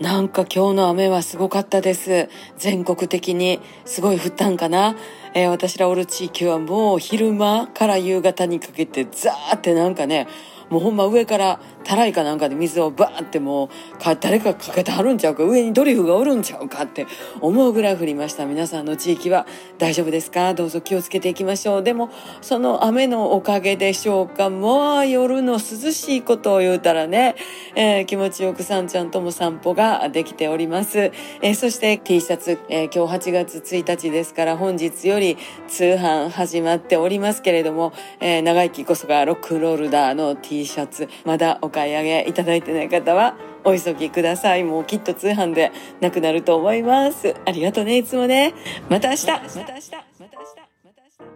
なんか今日の雨はすごかったです。全国的にすごい降ったんかな。えー私らおる地域はもう昼間から夕方にかけてザーってなんかね、もうほんま上からたらいかなんかで水をバーってもうか誰かかけてはるんちゃうか上にドリフがおるんちゃうかって思うぐらい降りました。皆さんの地域は大丈夫ですか？どうぞ気をつけていきましょう。でもその雨のおかげでしょうか？もう夜の涼しいことを言うたらね、えー気持ちよくさんちゃんとも散歩ができております、えーそして T シャツ、えー今日8月1日ですから本日より通販始まっておりますけれども、えー長生きこそがロックロールダーの T シャツ。まだお買買い上げいただいてない方はお急ぎください。もうきっと通販でなくなると思います。ありがとね、いつもね。また明日また明日また明日また明日また明日